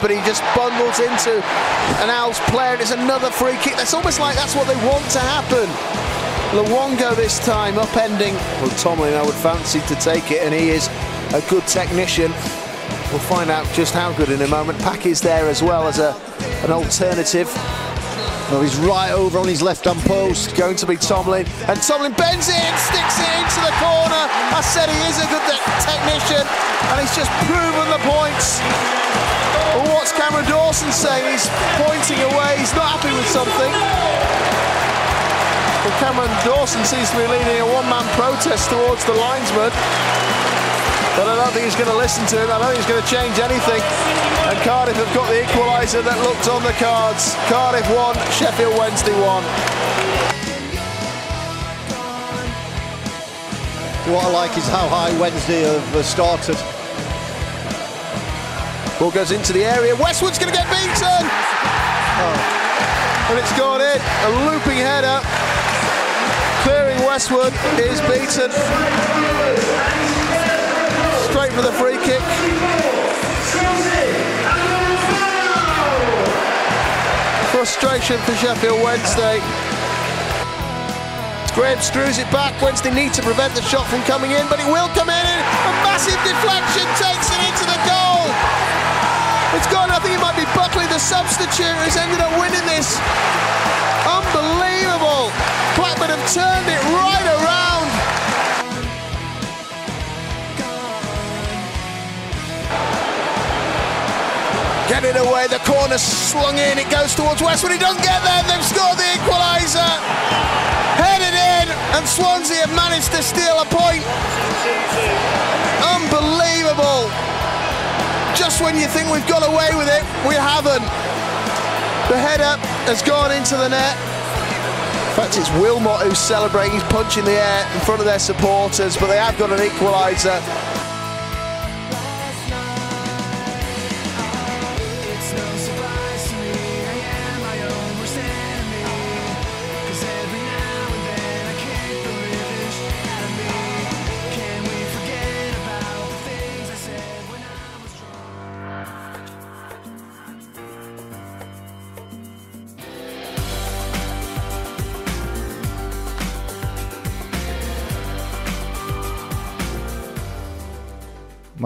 but he just bundles into an Owls player, and it's another free kick. It's almost like that's what they want to happen. Luongo this time upending. Well, Tomlin, I would fancy to take it, and he is a good technician. We'll find out just how good in a moment. Pack is there as well as a an alternative. Well, he's right over on his left-hand post. Going to be Tomlin, and Tomlin bends in, sticks it into the corner. I said he is a good technician, and he's just proven the points. What's Cameron Dawson saying? He's pointing away. He's not happy with something. Well, Cameron Dawson seems to be leading a one-man protest towards the linesman. But I don't think he's going to listen to him. I don't think he's going to change anything. And Cardiff have got the equaliser that looked on the cards. Cardiff won, Sheffield Wednesday won. What I like is how high Wednesday have uh, started. Ball goes into the area. Westwood's going to get beaten. Oh. And it's gone in. A looping header. Clearing Westwood is beaten straight for the free kick. Frustration for Sheffield Wednesday. Graham screws it back. Wednesday need to prevent the shot from coming in, but it will come in. A massive deflection takes it into the goal. It's gone. I think it might be Buckley, the substitute, who's ended up winning this. Unbelievable. Blackburn have turned it right around. Get it away, the corner slung in, it goes towards Westwood, he doesn't get there, they've scored the equaliser. Headed in, and Swansea have managed to steal a point. Unbelievable. Just when you think we've got away with it, we haven't. The header has gone into the net. In fact, it's Wilmot who's celebrating. He's punching the air in front of their supporters, but they have got an equaliser.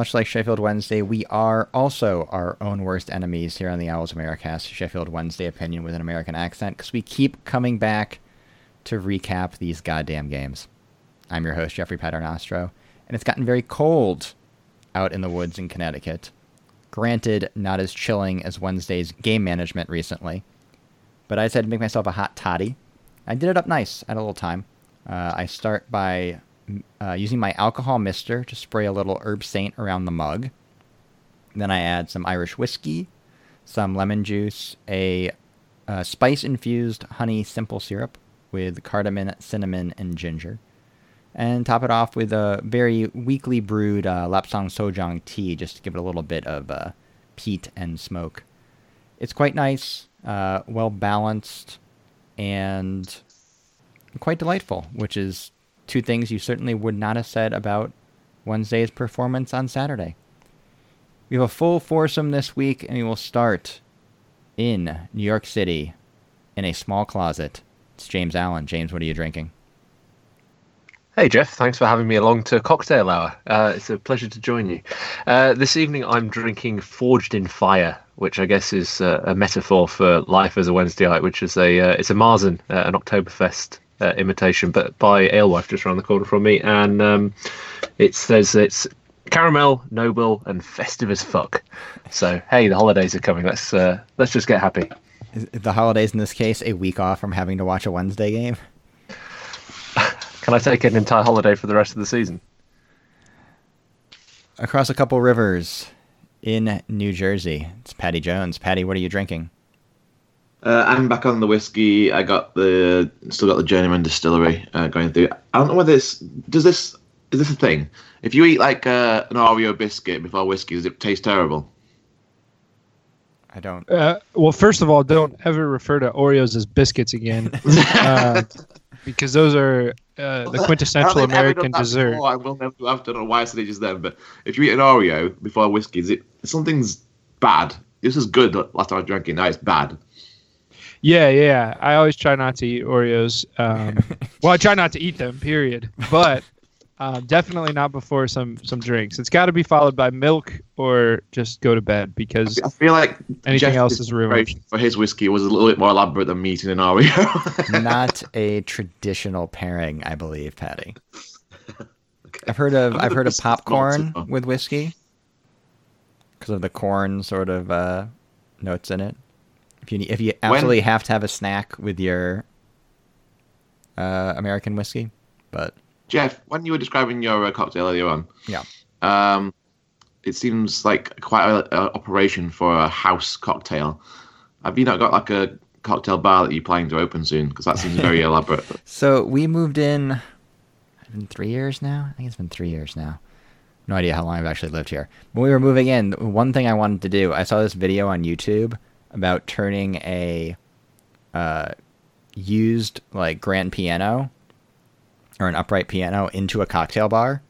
Much like Sheffield Wednesday, we are also our own worst enemies here on the Owls Americast Sheffield Wednesday opinion with an American accent because we keep coming back to recap these goddamn games. I'm your host, Jeffrey Paternostro, and it's gotten very cold out in the woods in Connecticut. Granted, not as chilling as Wednesday's game management recently, but I decided to make myself a hot toddy. I did it up nice at a little time. Uh, I start by uh, using my alcohol mister to spray a little herb saint around the mug. Then I add some Irish whiskey, some lemon juice, a, a spice infused honey simple syrup with cardamom, cinnamon, and ginger. And top it off with a very weakly brewed uh, Lapsang Souchong tea just to give it a little bit of uh, peat and smoke. It's quite nice, uh, well balanced, and quite delightful, which is two things you certainly would not have said about Wednesday's performance on Saturday. We have a full foursome this week, and we will start in New York City in a small closet. It's James Allen. James, what are you drinking? Hey Jeff, thanks for having me along to cocktail hour. Uh, it's a pleasure to join you. Uh, this evening I'm drinking Forged in Fire, which I guess is uh, a metaphor for life as a Wednesdayite, which is a uh, it's a Marzen, uh, an Oktoberfest uh, imitation, but by Alewife just around the corner from me, and um, it says it's caramel, noble, and festive as fuck. So hey, the holidays are coming. Let's uh, let's just get happy. Is the holidays in this case a week off from having to watch a Wednesday game? Can I take an entire holiday for the rest of the season? Across a couple rivers in New Jersey, it's Patty Jones. Patty, what are you drinking? Uh, I'm back on the whiskey. I got the still got the Journeyman Distillery uh, going through. I don't know whether this does this is this a thing. If you eat like uh, an Oreo biscuit before whiskey, does it taste terrible? I don't. Uh, well, first of all, don't ever refer to Oreos as biscuits again, uh, because those are uh, the quintessential American dessert. Before. I will never. I don't know why I said it just then, but if you eat an Oreo before whiskey, is it something's bad? this is good. Last time I drank it, now it's bad. Yeah, yeah. I always try not to eat Oreos. Um, well, I try not to eat them. Period. But um, definitely not before some some drinks. It's got to be followed by milk or just go to bed because I feel like anything Jeff- else is ruined. for his whiskey was a little bit more elaborate than meeting an Oreo. Not a traditional pairing, I believe, Patty. I've heard of I've heard of popcorn with whiskey because of the corn sort of uh, notes in it. If you if you absolutely have to have a snack with your uh, American whiskey, but Jeff, when you were describing your uh, cocktail earlier on, yeah, um, it seems like quite a, a operation for a house cocktail. Have you not got like a cocktail bar that you're planning to open soon? Because that seems very elaborate. So we moved in. Been three years now. I think it's been three years now. No idea how long I've actually lived here. When we were moving in, one thing I wanted to do, I saw this video on YouTube about turning a uh, used like grand piano or an upright piano into a cocktail bar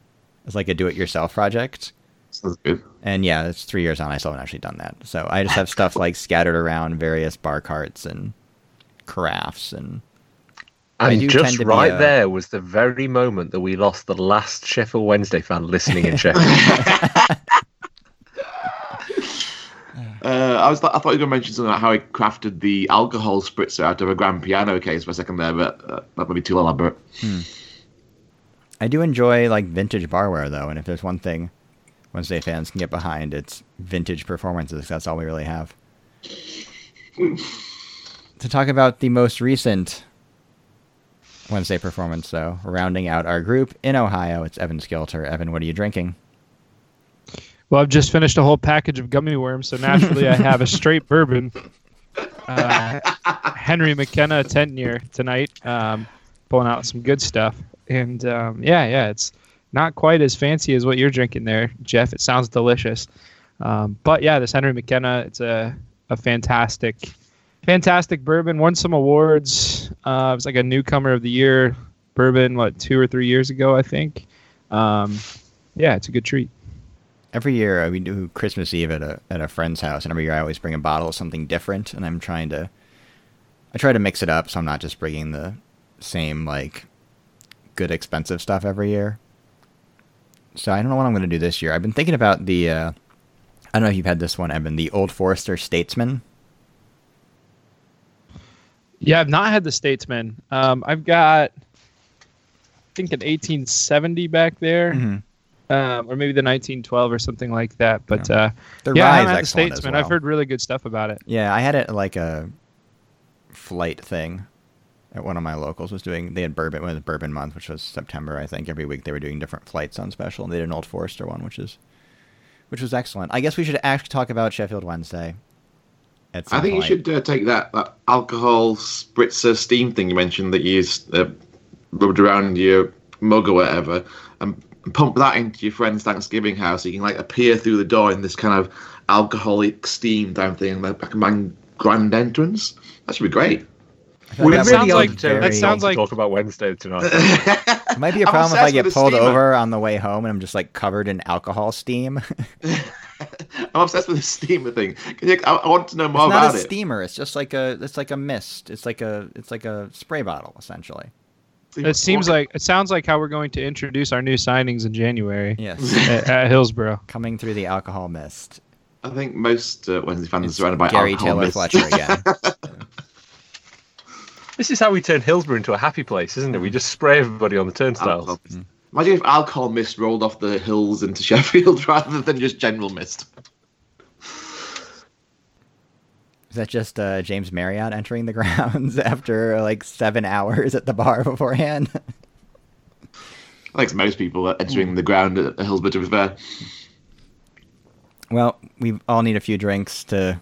as like a do-it-yourself project. Sounds good. And yeah, it's three years on. I still haven't actually done that. So I just have stuff like scattered around various bar carts and carafes and And just right a- there was the very moment that we lost the last Sheffield Wednesday fan listening in Sheffield. Uh, I was I thought you were going to mention something about how he crafted the alcohol spritzer out of a grand piano case for a second there, but uh, that might be too elaborate. I do enjoy like vintage barware though, and if there's one thing Wednesday fans can get behind, it's vintage performances. That's all we really have. to talk about the most recent Wednesday performance, though, rounding out our group in Ohio, it's Evan Skilter. Evan, what are you drinking? Well, I've just finished a whole package of gummy worms, so naturally I have a straight bourbon. Uh, Henry McKenna 10 year tonight, um, pulling out some good stuff. And um, yeah, yeah, it's not quite as fancy as what you're drinking there, Jeff. It sounds delicious. Um, but yeah, this Henry McKenna, it's a, a fantastic, fantastic bourbon. Won some awards. Uh, it was like a newcomer of the year bourbon, what, two or three years ago, I think. Um, yeah, it's a good treat. Every year we do Christmas Eve at a at a friend's house, and every year I always bring a bottle of something different, and I'm trying to, I try to mix it up, so I'm not just bringing the same like good expensive stuff every year. So I don't know what I'm going to do this year. I've been thinking about the, uh, I don't know if you've had this one, Evan, the Old Forester Statesman. Yeah, I've not had the Statesman. Um, I've got, I think, an 1870 back there, Mhm. Um, or maybe the 1912 or something like that. But uh, The yeah, I rye haven't is had the excellent as Statesman. I've heard really good stuff about it. Yeah, I had it like a flight thing at one of my locals was doing. They had bourbon, it was Bourbon Month, which was September, I think. Every week they were doing different flights on special, and they did an Old Forester one, which is which was excellent. I guess we should actually talk about Sheffield Wednesday. I think point. you should uh, take that, that alcohol spritzer steam thing you mentioned that you used, uh, rubbed around your mug or whatever, and pump that into your friend's Thanksgiving house. So you can like appear through the door in this kind of alcoholic steam down thing, like back my grand entrance. That should be great. I We like That that sounds would like- that very- sounds like- talk about Wednesday tonight. It might be a I'm problem if I get pulled over on the way home and I'm just like covered in alcohol steam. I'm obsessed with the steamer thing. I, I want to know more not about a it. steamer. It's just like a it's like a mist. It's like a it's like a spray bottle essentially. It seems like it sounds like how we're going to introduce our new signings in January Yes, at, at Hillsborough. coming through the alcohol mist. I think most uh, Wednesday fans are It's surrounded by Gary alcohol Taylor mist. Fletcher again. this is how we turn Hillsborough into a happy place, isn't it? We just spray everybody on the turnstiles. Alcohol mist. Imagine if alcohol mist rolled off the hills into Sheffield rather than just general mist. Is that just uh, James Marriott entering the grounds after like seven hours at the bar beforehand? Think most people are entering the ground at Hillsborough fair. well, we all need a few drinks to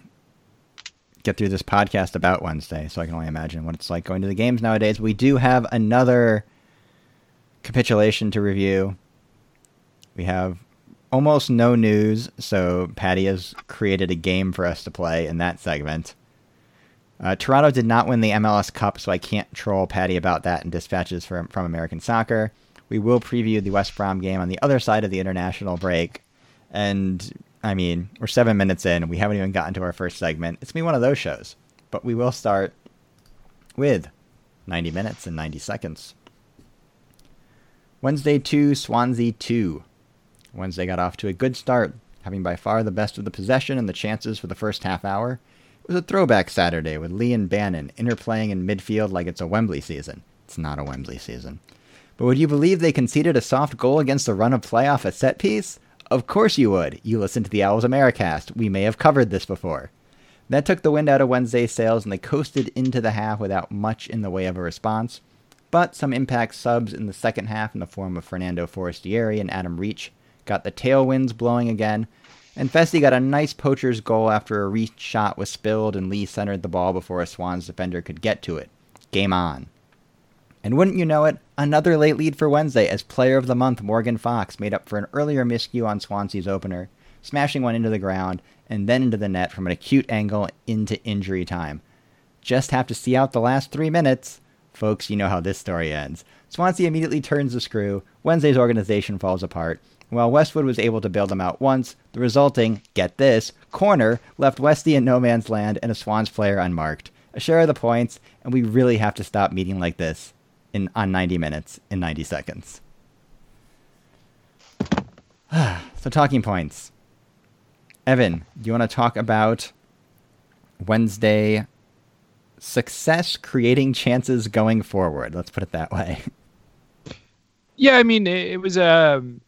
get through this podcast about Wednesday, so I can only imagine what it's like going to the games nowadays. We do have another capitulation to review. We have almost no news, so Patty has created a game for us to play in that segment. Uh, Toronto did not win the MLS Cup, so I can't troll Patty about that in dispatches from, from American Soccer. We will preview the West Brom game on the other side of the international break. And I mean, we're seven minutes in. We haven't even gotten to our first segment. It's me one of those shows. But we will start with 90 minutes and 90 seconds. Wednesday 2, Swansea 2. Wednesday got off to a good start, having by far the best of the possession and the chances for the first half hour. It was a throwback Saturday with Lee and Bannan interplaying in midfield like it's a Wembley season. It's not a Wembley season. But would you believe they conceded a soft goal against the run of play off a set piece? Of course you would. You listen to the Owls Americast. We may have covered this before. That took the wind out of Wednesday's sails, and they coasted into the half without much in the way of a response. But some impact subs in the second half in the form of Fernando Forestieri and Adam Reach got the tailwinds blowing again, and Fessy got a nice poacher's goal after a Reach shot was spilled and Lee centered the ball before a Swans defender could get to it. Game on. And wouldn't you know it, another late lead for Wednesday as Player of the Month Morgan Fox made up for an earlier miscue on Swansea's opener, smashing one into the ground and then into the net from an acute angle into injury time. Just have to see out the last three minutes. Folks, you know how this story ends. Swansea immediately turns the screw, Wednesday's organization falls apart. While Westwood was able to bail them out once, the resulting, get this, corner left Westy in no man's land and a Swans player unmarked. A share of the points, and we really have to stop meeting like this in on 90 minutes in 90 seconds. so talking points. Evan, do you want to talk about Wednesday success creating chances going forward? Let's put it that way. Yeah, I mean, it, was um,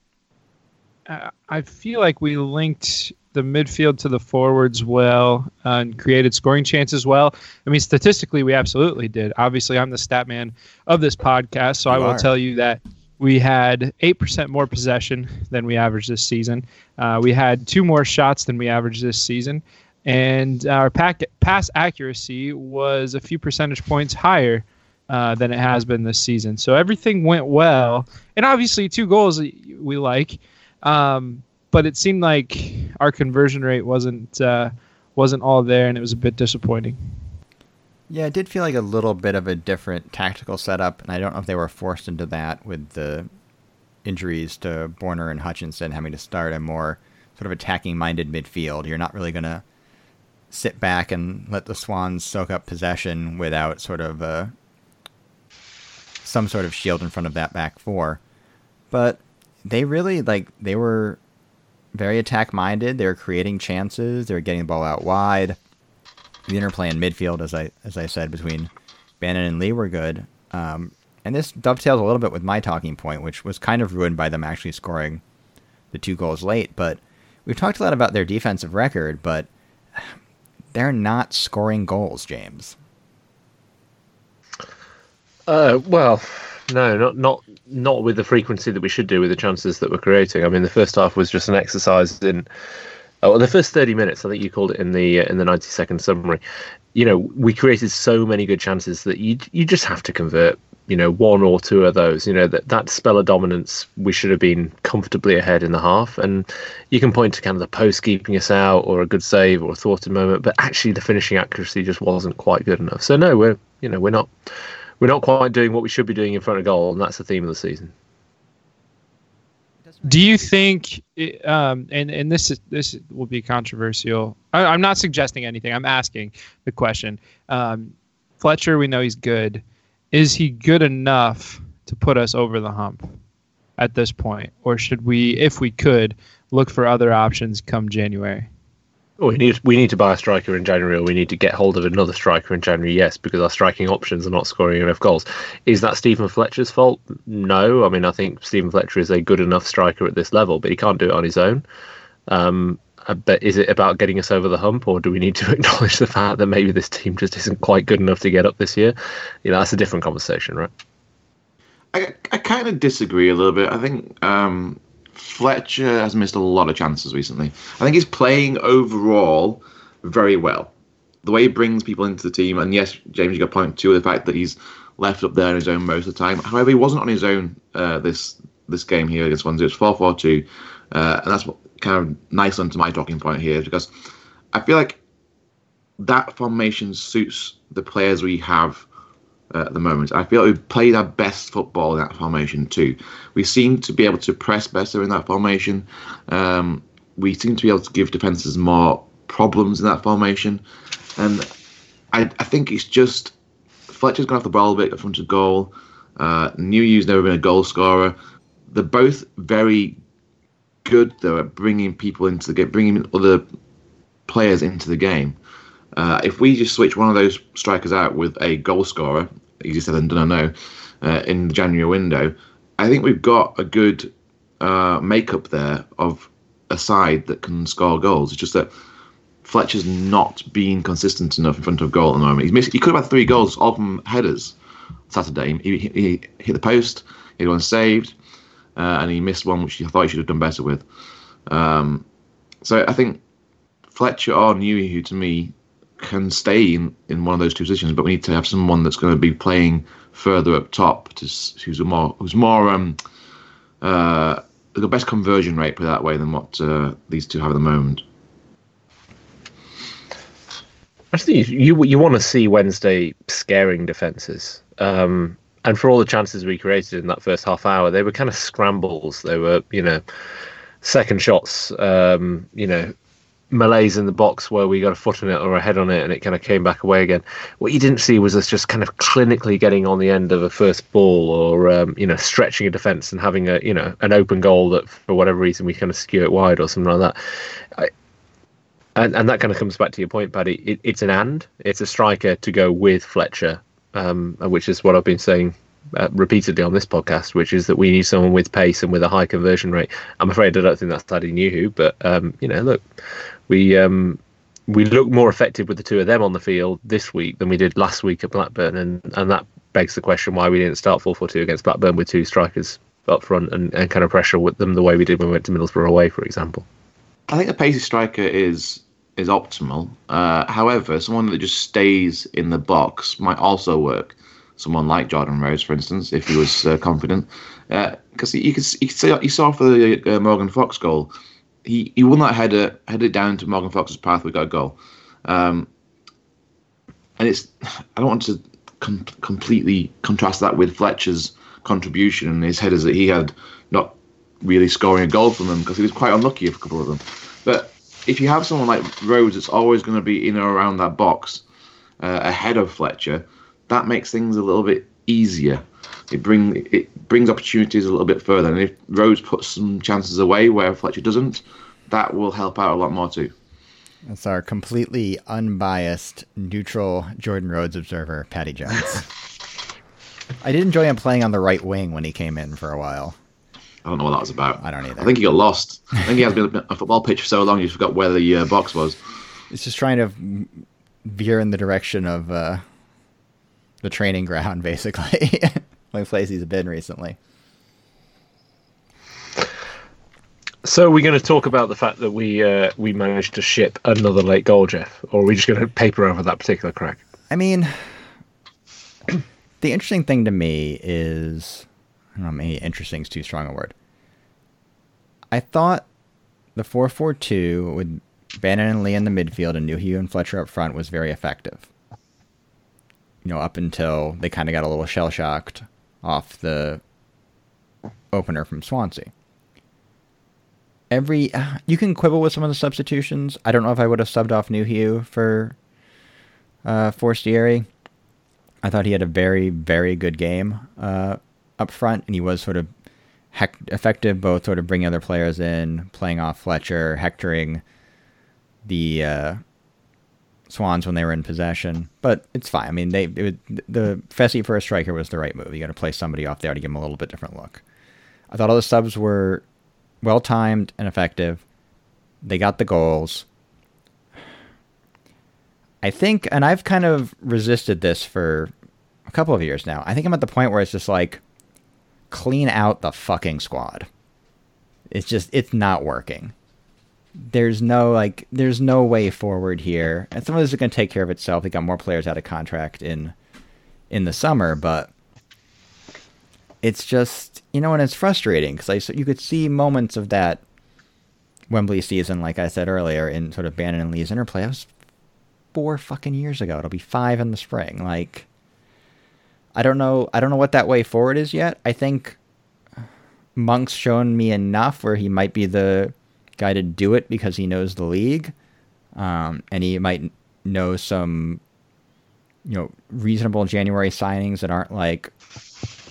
I feel like we linked the midfield to the forwards well uh, and created scoring chances well. I mean, statistically, we absolutely did. Obviously, I'm the stat man of this podcast, so you I will are. tell you that we had 8% more possession than we averaged this season. Uh, we had two more shots than we averaged this season. And our pack, pass accuracy was a few percentage points higher uh, than it has been this season. So everything went well. And obviously, two goals we like. Um, but it seemed like our conversion rate wasn't uh, wasn't all there, and it was a bit disappointing. Yeah, it did feel like a little bit of a different tactical setup, and I don't know if they were forced into that with the injuries to Borner and Hutchinson having to start a more sort of attacking minded midfield. You're not really going to sit back and let the Swans soak up possession without sort of uh, some sort of shield in front of that back four. But they really like they were very attack minded. They were creating chances. They were getting the ball out wide. The interplay in midfield, as I as I said, between Bannan and Lee were good. Um, and this dovetails a little bit with my talking point, which was kind of ruined by them actually scoring the two goals late. But we've talked a lot about their defensive record, but they're not scoring goals, James. Uh, well, no, not not not with the frequency that we should do with the chances that we're creating. I mean, the first half was just an exercise in. Oh, well, the first thirty minutes, I think you called it in the uh, in the ninety second summary. You know, we created so many good chances that you you just have to convert. You know, one or two of those. You know that that spell of dominance, we should have been comfortably ahead in the half, and you can point to kind of the post keeping us out, or a good save, or a thwarted moment, but actually the finishing accuracy just wasn't quite good enough. So no, we're you know we're not we're not quite doing what we should be doing in front of goal, and that's the theme of the season. Do you think, um, and and this is this will be controversial? I, am not suggesting anything. I'm asking the question. Um, Fletcher, we know he's good. Is he good enough to put us over the hump at this point, or should we, if we could, look for other options come January? Oh, we need we need to buy a striker in January, or we need to get hold of another striker in January. Yes, because our striking options are not scoring enough goals. Is that Stephen Fletcher's fault? No. I mean, I think Stephen Fletcher is a good enough striker at this level, but he can't do it on his own. Um, uh, but is it about getting us over the hump, or do we need to acknowledge the fact that maybe this team just isn't quite good enough to get up this year? You know, that's a different conversation, right? I I kind of disagree a little bit. I think um, Fletcher has missed a lot of chances recently. I think he's playing overall very well. The way he brings people into the team, and yes, James, you got point two of the fact that he's left up there on his own most of the time. However, he wasn't on his own uh, this this game here against Swansea. It was 4 4 2. Uh, and that's what kind of nice onto my talking point here because I feel like that formation suits the players we have at the moment. I feel we've played our best football in that formation too. We seem to be able to press better in that formation. Um, we seem to be able to give defenses more problems in that formation. And I, I think it's just Fletcher's gone off the ball a bit in front of goal. Uh, Nuhiu's never been a goal scorer. They're both very good though at bringing people into the game, bringing other players into the game. Uh, if we just switch one of those strikers out with a goal scorer, easier said than done, I know, uh, in the January window, I think we've got a good uh, makeup there of a side that can score goals. It's just that Fletcher's not been consistent enough in front of goal at the moment. He's missed, he could have had three goals, all from headers Saturday. He, he, he hit the post, he had one saved, uh, and he missed one which I thought he should have done better with. Um, so I think Fletcher or Nuhiu, who to me can stay in, in one of those two positions, but we need to have someone that's going to be playing further up top, to, who's a more who's more um, uh, the best conversion rate, put that way, than what uh, these two have at the moment. I think you you want to see Wednesday scaring defenses. Um, and for all the chances we created in that first half hour, they were kind of scrambles. They were, you know, second shots, um, you know, melees in the box where we got a foot on it or a head on it and it kind of came back away again. What you didn't see was us just kind of clinically getting on the end of a first ball or, um, you know, stretching a defence and having a, you know, an open goal that for whatever reason we kind of skew it wide or something like that. I, and, and that kind of comes back to your point, Paddy. It, it's an and. It's a striker to go with Fletcher, um, which is what I've been saying uh, repeatedly on this podcast, which is that we need someone with pace and with a high conversion rate. I'm afraid I don't think that's Taddy Nuhiu, but um, you know, look, we um, we look more effective with the two of them on the field this week than we did last week at Blackburn, and and that begs the question why we didn't start 4-4-2 against Blackburn with two strikers up front and, and kind of pressure with them the way we did when we went to Middlesbrough away, for example. I think a pacey striker is is optimal. Uh, however, someone that just stays in the box might also work. Someone like Jordan Rhodes, for instance, if he was uh, confident, because uh, you could you, see, you saw for the uh, Morgan Fox goal, he he won that header, headed down to Morgan Fox's path. We got a goal, um, and it's I don't want to com- completely contrast that with Fletcher's contribution and his headers that he had not really scoring a goal from them because he was quite unlucky for a couple of them, but if you have someone like Rhodes it's always going to be in or around that box uh, ahead of Fletcher, that makes things a little bit easier. It bring it brings opportunities a little bit further, and if Rhodes puts some chances away where Fletcher doesn't, that will help out a lot more too. That's our completely unbiased, neutral Jordan Rhodes observer, Paddy Jones. I did enjoy him playing on the right wing when he came in for a while. I don't know what that was about. I don't either. I think he got lost. I think he has been a football pitch for so long he forgot where the uh, box was. It's just trying to veer in the direction of uh, the training ground, basically. Like place he's been recently. So we're going to talk about the fact that we uh, we managed to ship another late goal, Jeff, or are we just going to paper over that particular crack? I mean, the interesting thing to me is I don't know, maybe interesting is too strong a word. I thought the 4 4 2 with Bannan and Lee in the midfield and Nuhiu and Fletcher up front was very effective. You know, up until they kind of got a little shell shocked off the opener from Swansea. Every you can quibble with some of the substitutions. I don't know if I would have subbed off Nuhiu for uh, Forestieri. I thought he had a very very good game uh, up front, and he was sort of hec- effective, both sort of bringing other players in, playing off Fletcher, hectoring the uh, Swans when they were in possession. But it's fine. I mean, they it, the Fessy for a striker was the right move. You got to play somebody off there to give him a little bit different look. I thought all the subs were well timed and effective. They got the goals. I think, and I've kind of resisted this for a couple of years now. I think I'm at the point where it's just like, clean out the fucking squad. It's just it's not working. There's no like there's no way forward here. And some of this is going to take care of itself. They got more players out of contract in in the summer, but it's just you know, and it's frustrating because I so you could see moments of that Wembley season, like I said earlier, in sort of Bannan and Lee's interplay. That was four fucking years ago. It'll be five in the spring. Like I don't know. I don't know what that way forward is yet. I think Monk's shown me enough where he might be the guy to do it because he knows the league, um, and he might know some, you know, reasonable January signings that aren't like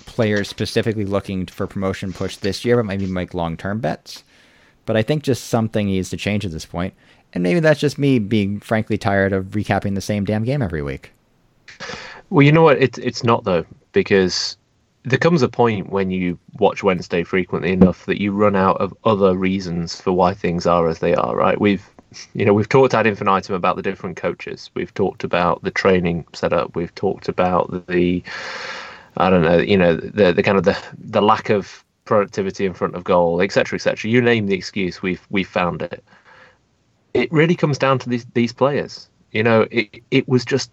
players specifically looking for promotion push this year, but maybe make long term bets. But I think just something needs to change at this. And maybe that's just me being frankly tired of recapping the same damn game every week. Well, you know what? It's it's not though, because there comes a point when you watch Wednesday frequently enough that you run out of other reasons for why things are as they are. Right? We've you know we've talked ad infinitum about the different coaches. We've talked about the training setup. We've talked about the I don't know, you know, the the kind of the the lack of productivity in front of goal, etc., etc. You name the excuse, we've we've found it. It really comes down to these these players. You know, it it was just.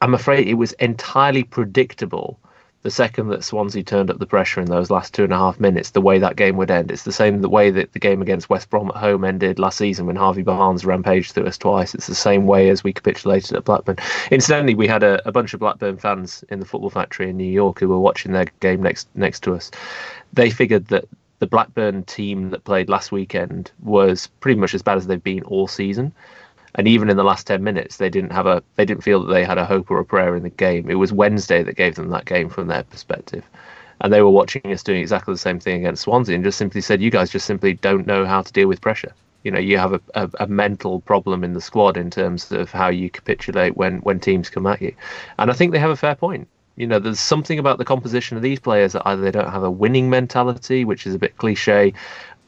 I'm afraid it was entirely predictable the second that Swansea turned up the pressure in those last two and a half minutes, the way that game would end. It's the same the way that the game against West Brom at home ended last season when Harvey Barnes rampaged through us twice. It's the same way as we capitulated at Blackburn. Incidentally, we had a, a bunch of Blackburn fans in the football factory in New York who were watching their game next next to us. They figured that the Blackburn team that played last weekend was pretty much as bad as they've been all season and even in the last 10 minutes they didn't have a they didn't feel that they had a hope or a prayer in the game. It was wednesday that gave them that game from their perspective. And they were watching us doing exactly the same thing against swansea and just simply said you guys just simply don't know how to deal with pressure. You know you have a, a, a mental problem in the squad in terms of how you capitulate when when teams come at you. And i think they have a fair point. You know there's something about the composition of these players that either they don't have a winning mentality which is a bit cliche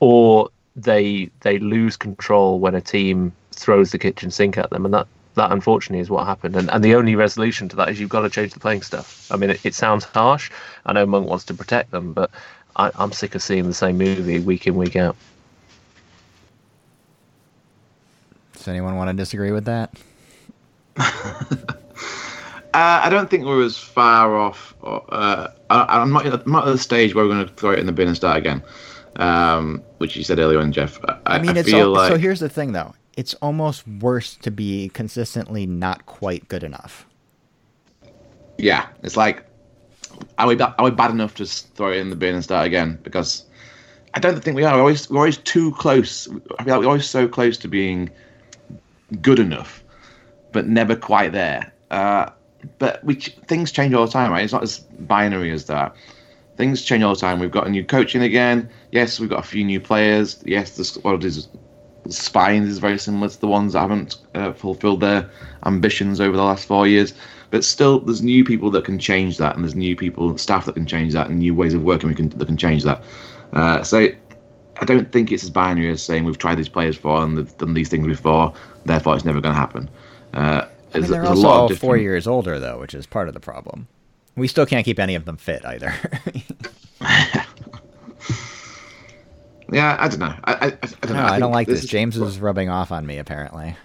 or they they lose control when a team throws the kitchen sink at them, and that that unfortunately is what happened. And and the only resolution to that is you've got to change the playing stuff. I mean, it, it sounds harsh. I know Monk wants to protect them, but I, I'm sick of seeing the same movie week in week out. Does anyone want to disagree with that? Uh, I don't think we're as far off. Uh, I, am not, I'm not at the stage where we're going to throw it in the bin and start again, um, which you said earlier on, Jeff. I, I mean, I it's all, like so. Here's the thing, though it's almost worse to be consistently not quite good enough. Yeah, it's like, are we are we bad enough to throw it in the bin and start again? Because I don't think we are. We're always we're always too close. I feel like we're always so close to being good enough, but never quite there. Uh, but we things change all the time, right? It's not as binary as that. Things change all the time. We've got a new coaching again. Yes, we've got a few new players. Yes, the squad is spines is very similar to the ones that haven't uh, fulfilled their ambitions over the last four years. But still, there's new people that can change that, and there's new people, and staff that can change that, and new ways of working we can, that can change that. Uh, so I don't think it's as binary as saying we've tried these players before and they've done these things before, therefore it's never going to happen. Uh, I mean, they're also all different... four years older, though, which is part of the problem. We still can't keep any of them fit either. Yeah, I don't know. I, I, I don't no, know. I, I don't like this. this. James is rubbing off on me, apparently.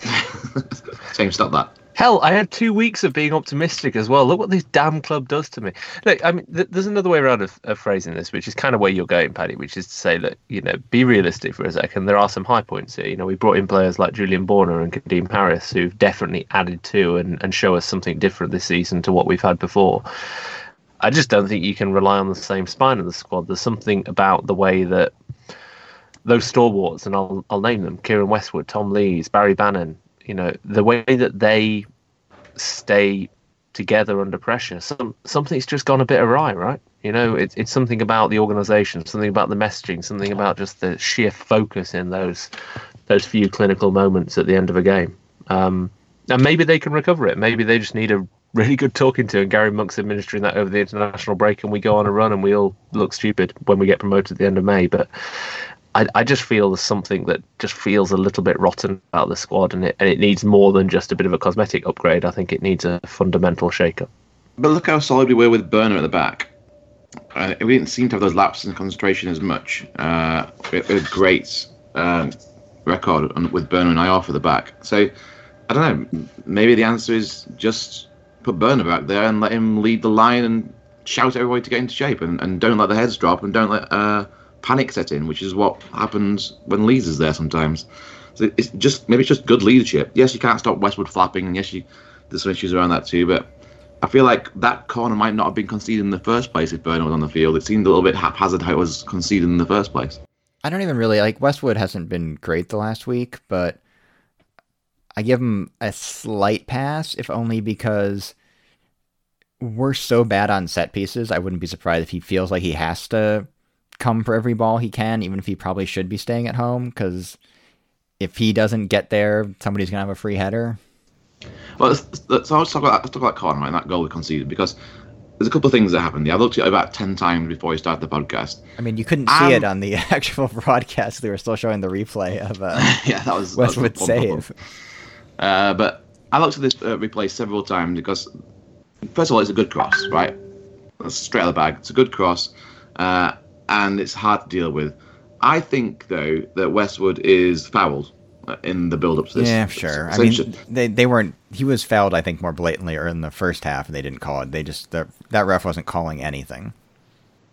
James, stop that. Hell, I had two weeks of being optimistic as well. Look what this damn club does to me. Look, I mean, th- there's another way around of, of, phrasing this, which is kind of where you're going, Paddy, which is to say that, you know, be realistic for a second. There are some high points here. You know, we brought in players like Julian Borner and Kadeem Harris, who've definitely added to and, and show us something different this season to what we've had before. I just don't think you can rely on the same spine of the squad. There's something about the way that those stalwarts, and I'll I'll name them: Kieran Westwood, Tom Lees, Barry Bannan. You know, the way that they stay together under pressure. Some something's just gone a bit awry, right? You know, it's it's something about the organisation, something about the messaging, something about just the sheer focus in those those few clinical moments at the end of a game. Um, and maybe they can recover it. Maybe they just need a really good talking to, and Gary Monk's administering that over the international break, and we go on a run, and we all look stupid when we get promoted at the end of May. But I, I just feel there's something that just feels a little bit rotten about the squad, and it and it needs more than just a bit of a cosmetic upgrade. I think it needs a fundamental shake-up. But look how solid we were with Borner at the back. Uh, we didn't seem to have those lapses in concentration as much. Uh, a great um, record on, with Borner and Iorfa the back. So I don't know. Maybe the answer is just put Borner back there and let him lead the line and shout everybody to get into shape and, and don't let the heads drop and don't let uh, panic set in, which is what happens when Lees is there sometimes. So it's just maybe it's just good leadership. Yes, you can't stop Westwood flapping, and yes, you, there's some issues around that too. But I feel like that corner might not have been conceded in the first place if Borner was on the field. It seemed a little bit haphazard how it was conceded in the first place. I don't even really like Westwood hasn't been great the last week, but I give him a slight pass, if only because we're so bad on set pieces. I wouldn't be surprised if he feels like he has to come for every ball he can, even if he probably should be staying at home. Because if he doesn't get there, somebody's gonna have a free header. Well, let's, let's, talk about let's talk about right? That goal we conceded because there's a couple of things that happened. I looked at it about ten times before we started the podcast. I mean, you couldn't see Um, it on the actual broadcast. They were still showing the replay of uh, yeah, that was that was Westwood save. Uh, but I looked at this uh, replay several times because, first of all, it's a good cross, right? That's straight out of the bag. It's a good cross, uh, and it's hard to deal with. I think, though, that Westwood is fouled in the build-up to this. Yeah, sure. I mean, they they weren't. He was fouled, I think, more blatantly or in the first half, and they didn't call it. They just the, that ref wasn't calling anything.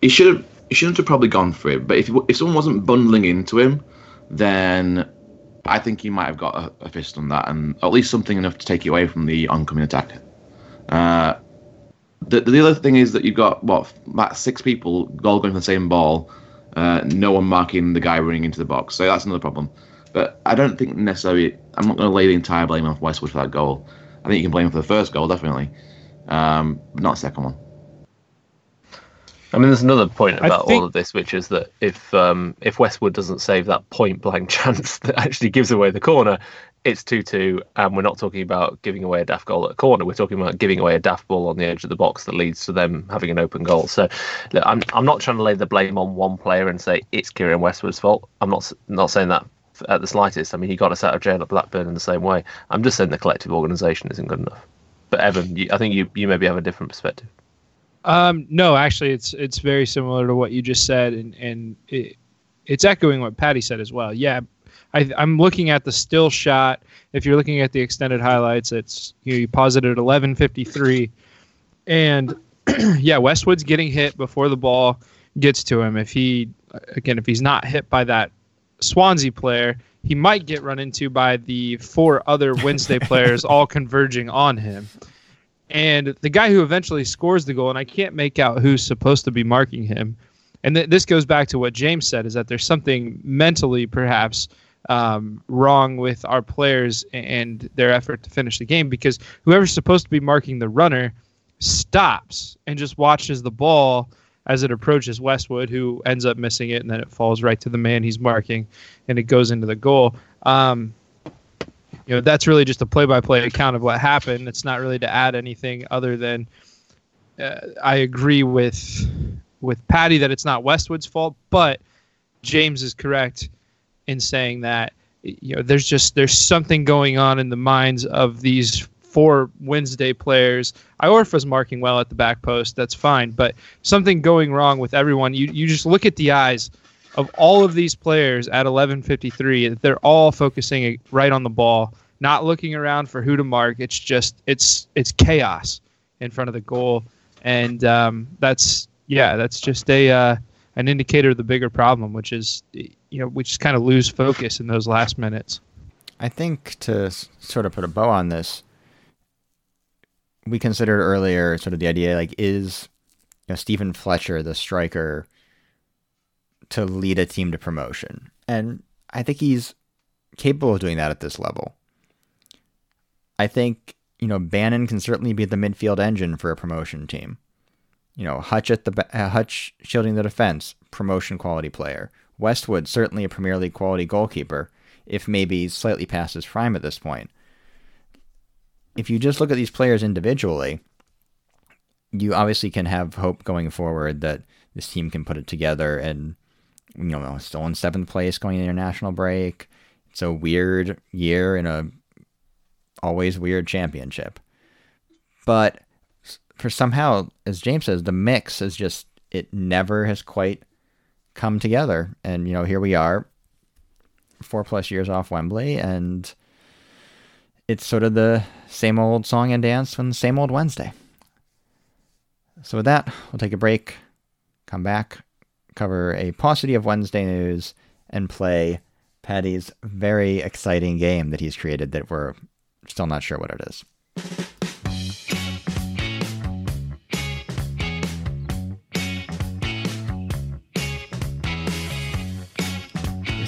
he should have he shouldn't have probably gone for it. But if if someone wasn't bundling into him, then I think he might have got a, a fist on that, and at least something enough to take you away from the oncoming attack. Uh, the the other thing is that you've got what about six people all going for the same ball, uh, no one marking the guy running into the box. So that's another problem. But I don't think necessarily. I'm not going to lay the entire blame off Westwood for that goal. I think you can blame him for the first goal, definitely, um, but not the second one. I mean, there's another point about think- all of this, which is that if um, if Westwood doesn't save that point blank chance that actually gives away the corner, it's two two, and we're not talking about giving away a daft goal at a corner. We're talking about giving away a daft ball on the edge of the box that leads to them having an open goal. So, look, I'm I'm not trying to lay the blame on one player and say it's Kieran Westwood's fault. I'm not not saying that at the slightest. I mean, he got us out of jail at Blackburn in the same way. I'm just saying the collective organisation isn't good enough. But Evan, you, I think you you maybe have a different perspective. Um, no, actually, it's it's very similar to what you just said, and and it, it's echoing what Patty said as well. Yeah, I, I'm looking at the still shot. If you're looking at the extended highlights, it's you, know, you pause it at 11:53, and yeah, Westwood's getting hit before the ball gets to him. If he again, if he's not hit by that Swansea player, he might get run into by the four other Wednesday players all converging on him. And the guy who eventually scores the goal, and I can't make out who's supposed to be marking him. And th- this goes back to what James said: is that there's something mentally, perhaps, um, wrong with our players and their effort to finish the game because whoever's supposed to be marking the runner stops and just watches the ball as it approaches Westwood, who ends up missing it, and then it falls right to the man he's marking, and it goes into the goal. Um, you know, that's really just a play-by-play account of what happened. It's not really to add anything other than uh, I agree with with Patty that it's not Westwood's fault, but James is correct in saying that you know there's just there's something going on in the minds of these four Wednesday players. Iorfa's marking well at the back post, that's fine, but something going wrong with everyone. You you just look at the eyes of all of these players at 11:53. They're all focusing right on the ball, not looking around for who to mark. It's just it's it's chaos in front of the goal, and um, that's yeah, that's just a uh, an indicator of the bigger problem, which is you know we just kind of lose focus in those last minutes. I think to sort of put a bow on this, we considered earlier sort of the idea like is you know Stephen Fletcher the striker to lead a team to promotion, and I think he's capable of doing that at this level. I think you know Bannan can certainly be the midfield engine for a promotion team. You know Hutch at the uh, Hutch shielding the defense, promotion quality player. Westwood certainly a Premier League quality goalkeeper, if maybe slightly past his prime at this point. If you just look at these players individually, you obviously can have hope going forward that this team can put it together and you know still in seventh place going into the international break. It's a weird year in a always weird championship. But for somehow, as James says, the mix is just it never has quite come together. And you know, here we are, four plus years off Wembley, and it's sort of the same old song and dance from the same old Wednesday. So with that, we'll take a break, come back, cover a paucity of Wednesday news, and play Patty's very exciting game that he's created that we're still not sure what it is.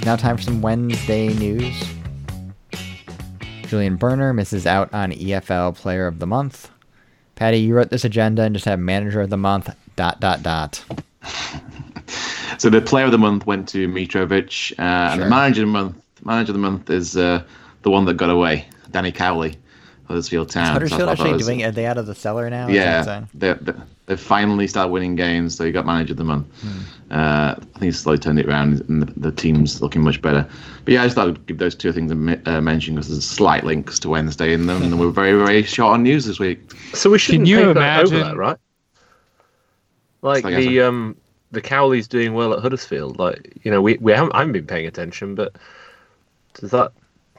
Now, time for some Wednesday news. Julian Borner misses out on EFL Player of the Month. Patty, you wrote this agenda and just have Manager of the Month. Dot dot dot. So the player of the month went to Mitrovic, uh, and the manager of the month, manager of the month is uh, the one that got away, Danny Cowley, Huddersfield Town. So I Huddersfield thought that actually was- doing? Are they out of the cellar now? Is that what Yeah, they they they finally started winning games, so he got manager of the month. Hmm. Uh, I think he's slowly turned it around, and the, the team's looking much better. But yeah, I just thought I'd give those two things a mi- uh, mention because there's slight links to Wednesday in them, and we're very very short on news this week. So we shouldn't you paper over imagine- that, right? Like Like I the um the Cowley's doing well at Huddersfield. Like you know, we we haven't I haven't been paying attention, but does that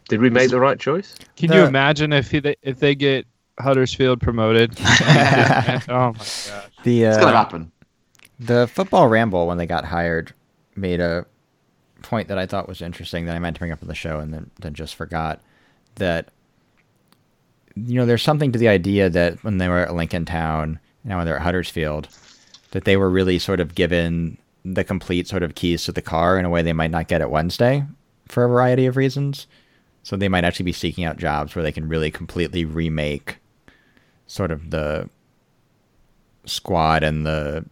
did we make the right choice? Can The- you imagine if he, if they get Huddersfield promoted? oh my gosh. The It's gonna uh, happen. the football ramble when they got hired made a point that I thought was interesting that I meant to bring up on the show and then, then just forgot that you know there's something to the idea that when they were at Lincoln Town now when they're at Huddersfield that they were really sort of given the complete sort of keys to the car in a way they might not get at Wednesday for a variety of reasons. So they might actually be seeking out jobs where they can really completely remake sort of the squad and the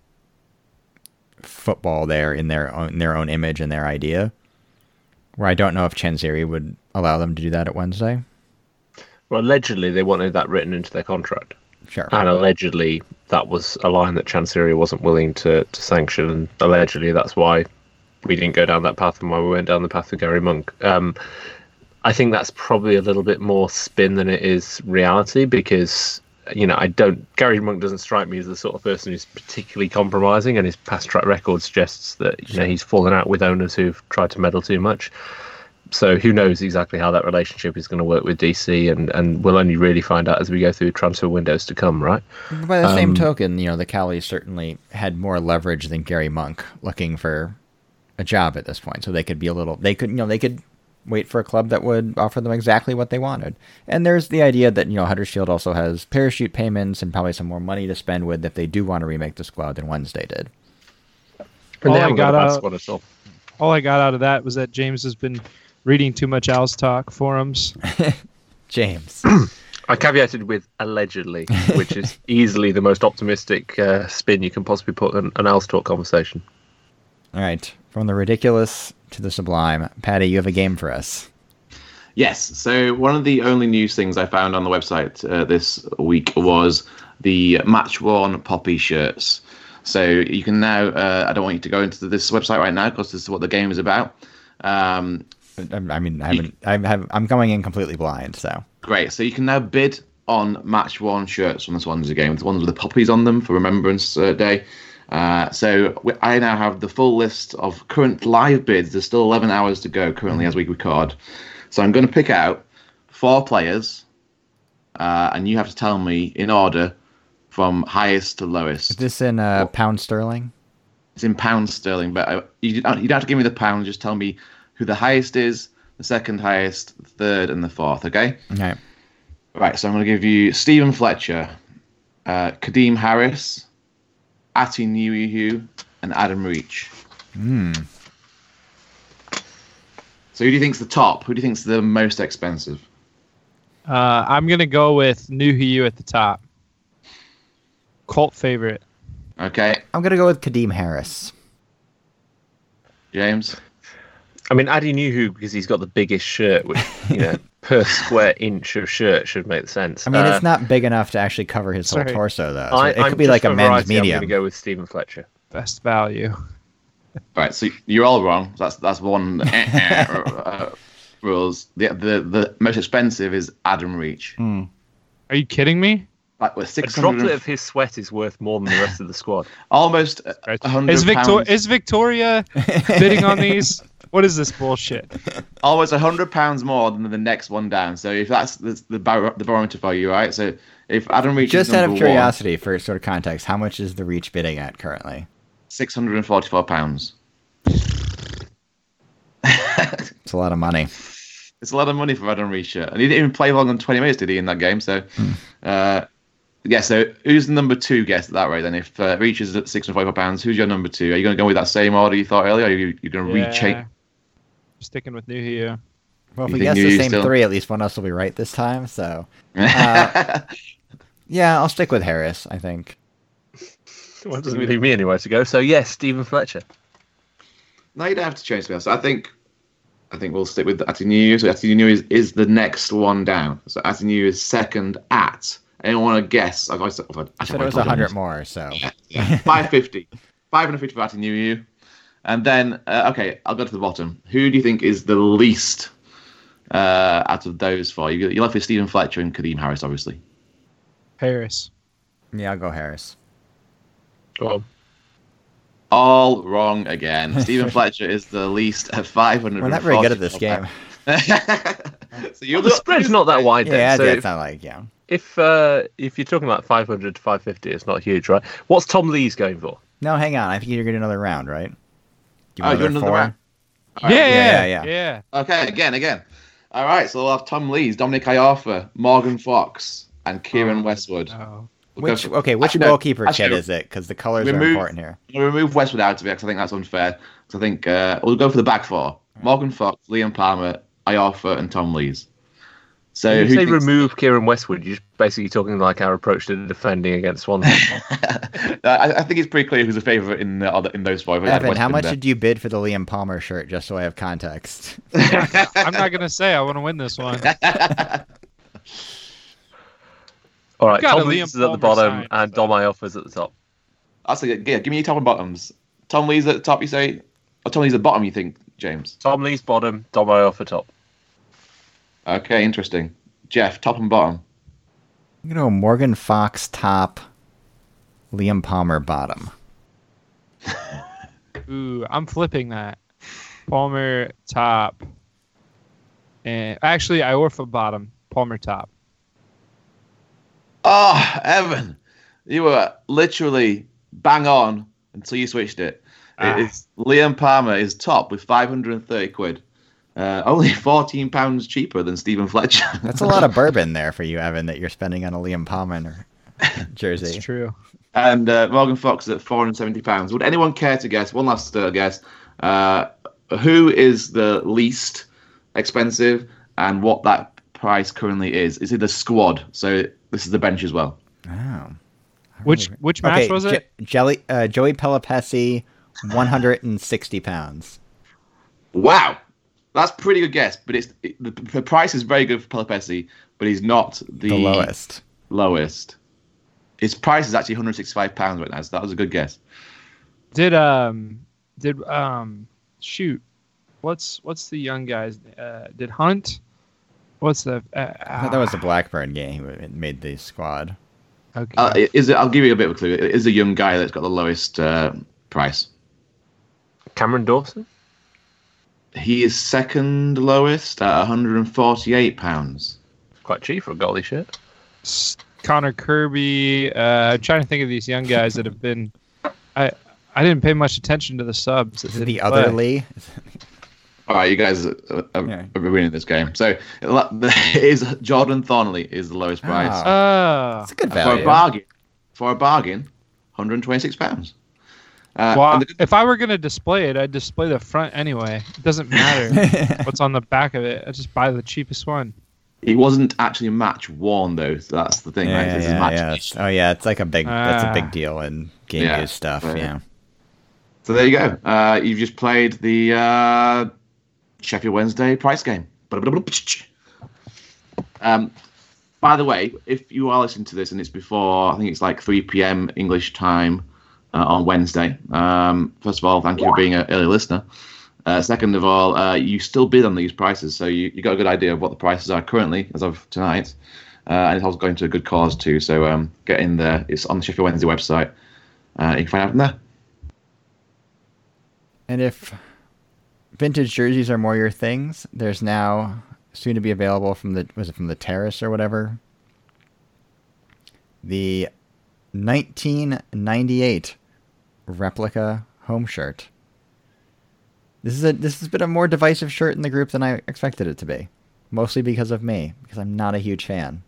football there in their own their own image and their idea. Where I don't know if Chansiri would allow them to do that at Wednesday. Well, allegedly they wanted that written into their contract, Sure. and allegedly that was a line that Chansiri wasn't willing to, to sanction, and allegedly that's why we didn't go down that path and why we went down the path of Gary Monk. Um, I think that's probably a little bit more spin than it is reality because you know I don't Gary Monk doesn't strike me as the sort of person who's particularly compromising, and his past track record suggests that you know he's fallen out with owners who've tried to meddle too much. So who knows exactly how that relationship is going to work with DC, and and we'll only really find out as we go through transfer windows to come, right? By the same Um, token, you know, the Cowleys certainly had more leverage than Gary Monk looking for a job at this point. So they could be a little they could you know, they could wait for a club that would offer them exactly what they wanted. And there's the idea that, you know, Huddersfield also has parachute payments and probably some more money to spend with if they do want to remake the squad than Wednesday did. All they I got, got a bad out- squad all. All I got out of that was that James has been reading too much Owlstalk forums. James. I caveated with allegedly, which is easily the most optimistic uh, spin you can possibly put on an Owlstalk conversation. All right. From the ridiculous to the sublime. Patty, you have a game for us. Yes. So one of the only news things I found on the website uh, this week was the match worn poppy shirts. So you can now. Uh, I don't want you to go into this website right now because this is what the game is about. Um, I mean, I haven't. I have. I'm going in completely blind. So great. So you can now bid on match worn shirts from this one's the Swansea game. The ones with the poppies on them for Remembrance uh, Day. Uh, so we, I now have the full list of current live bids. There's still 11 hours to go currently as we record. So I'm going to pick out four players, uh, and you have to tell me in order from highest to lowest. is this in uh, pound sterling? It's in pounds sterling, but I, you, don't, you don't have to give me the pound. Just tell me who the highest is, the second highest, the third, and the fourth. Okay. Okay. Right, so I'm going to give you Stephen Fletcher, uh, Kadeem Harris, Atdhe Nuhiu, and Adam Reach. Hmm. So who do you think's the top? Who do you think's the most expensive? Uh, I'm gonna go with New at the top. Cult favorite. Okay, I'm gonna go with Kadeem Harris. James. I mean, Addy Adi who because he's got the biggest shirt, which you know per square inch of shirt should make sense. I mean, Uh, it's not big enough to actually cover his whole torso, though. So I, it could I'm be like a for men's variety, I'm going to go with Stephen Fletcher. Best value. Right, so you're all wrong. That's that's one uh, rules. The, the the most expensive is Adam Reach. Hmm. Are you kidding me? Like with A droplet of his sweat is worth more than the rest of the squad. almost hundred Is, Victor- is Victoria bidding on these? What is this bullshit? almost a hundred pounds more than the next one down. So if that's the the, bar- the barometer for you, right? So if Adam Reach Just is out of number one, curiosity, for sort of context, how much is the Reach bidding at currently? six hundred and forty-four pounds. It's a lot of money. It's a lot of money for Adam Reach, and he didn't even play longer than twenty minutes, did he, in that game? So, Hmm. uh, yeah. So who's the number two guess at that rate? Then, if uh, Reach is at six hundred forty-four pounds, who's your number two? Are you going to go with that same order you thought earlier? Or are you, you going to recheck? Yeah. sticking with Nuhiu. Well, if You we guess the same still- three, at least one of us will be right this time. So, uh, yeah, I'll stick with Harris. I think. Well, it doesn't leave me anywhere to go. So yes, Stephen Fletcher. No, you don't have to change to So I think, I think we'll stick with Atinu. So Atinu is, is the next one down. So Atinu is second at. Anyone want to guess? I've always, I've, I said it was hundred more. So, Yeah, 550. 550 for Atinu. And then, uh, okay, I'll go to the bottom. Who do you think is the least uh, out of those four? You- You're left with Stephen Fletcher and Kadeem Harris, obviously. Harris. yeah, I'll go Harris. Go on. All wrong again. Stephen Fletcher is the least at 500. We're not very good at this game. so you're The spread's not that wide. Then, Yeah, so it's if, not like yeah. if uh, if you're talking about 500 to 550, it's not huge, right? What's Tom Lee's going for? No, hang on. I think you're getting another round, right? You Oh, want you want another four? round? Yeah, yeah, yeah, yeah. yeah. Okay, again, again. All right, so we'll have Tom Lees, Dominic Iorfa, Morgan Fox, and Kieran Westwood. Oh. We'll Which for- okay? Which Actually, no, goalkeeper kit actually, is it? Because the colors are important here. We'll remove Westwood out of it because I think that's unfair. So I think uh, we'll go for the back four: Morgan Fox, Liam Palmer, Iorfa, and Tom Lees. So When you who say thinks- remove Kieran Westwood, you're basically talking like our approach to defending against Swansea. I, I think it's pretty clear who's a favourite in the other in those four. If Evan, how much there. did you bid for the Liam Palmer shirt? Just so I have context. I'm not gonna say I want to win this one. All right, Tom Liam Lees is at the bottom sign, and so- Dom Iorfa's at the top. That's a, yeah. Give me your top and bottoms. Tom Lees at the top. You say, or Tom Lees at the bottom? You think, James? Tom Lee's bottom, Dom Iorfa top. Okay, interesting. Jeff, top and bottom. I'm gonna go Morgan Fox top, Liam Palmer bottom. Ooh, I'm flipping that. Palmer top. And actually, i Iorfa bottom. Palmer top. Oh, Evan, you were literally bang on until you switched it. Ah. It's Liam Palmer is top with 530 quid. Uh, only 14 pounds cheaper than Stephen Fletcher. That's a lot of bourbon there for you, Evan, that you're spending on a Liam Palmer jersey. It's true. and uh, Morgan Fox is at 470 pounds. Would anyone care to guess? One last uh, guess. Uh, who is the least expensive and what that price currently is? Is it the squad? So this is the bench as well. Oh. Which which match Okay, was it? Je- Jelly, uh, Joey Pelupessy, 160 pounds. Wow, that's a pretty good guess. But it's it, the, the price is very good for Pelupessy, but he's not the, The lowest. Lowest. His price is actually 165 pounds right now. So that was a good guess. Did um did um shoot what's what's the young guys uh did Hunt what's the uh, I thought that was the Blackburn game It made the squad. okay Uh, is it, I'll give you a bit of a clue. It is a young guy that's got the lowest uh, price. Cameron Dawson? He is second lowest at 148 pounds. Quite cheap for a goalie shirt. Connor Kirby uh I'm trying to think of these young guys that have been I I didn't pay much attention to the subs that Is it didn't the other. Lee? All right, you guys are, are, Yeah. are winning this game. So it is Jordan Thorniley is the lowest price Oh. Oh It's a good value for a bargain. For a bargain, 126 pounds. Uh, well, the if I were gonna display it, I'd display the front anyway. It doesn't matter what's on the back of it. I just buy the cheapest one. It wasn't actually match worn though. So that's the thing, right? Yeah, This is yeah, match yeah. It's- Oh yeah, it's like a big. that's a Ah. big deal in game Yeah, stuff. right. Yeah. So there you go. Uh, you've just played the uh, Sheffield Wednesday price game. Um, by the way, if you are listening to this and it's before, I think it's like 3 p.m. English time uh, on Wednesday. Um, first of all, thank you for being an early listener. Uh, second of all, uh, you still bid on these prices, so you, you got a good idea of what the prices are currently as of tonight. Uh, and it's also going to a good cause too. So um, get in there. It's on the Sheffield Wednesday website. Uh, you can find out from there. And if vintage jerseys are more your things, there's now soon to be available from the was it from the Terrace or whatever. The 1998 replica home shirt. This is a this has been a more divisive shirt in the group than I expected it to be, mostly because of me because I'm not a huge fan.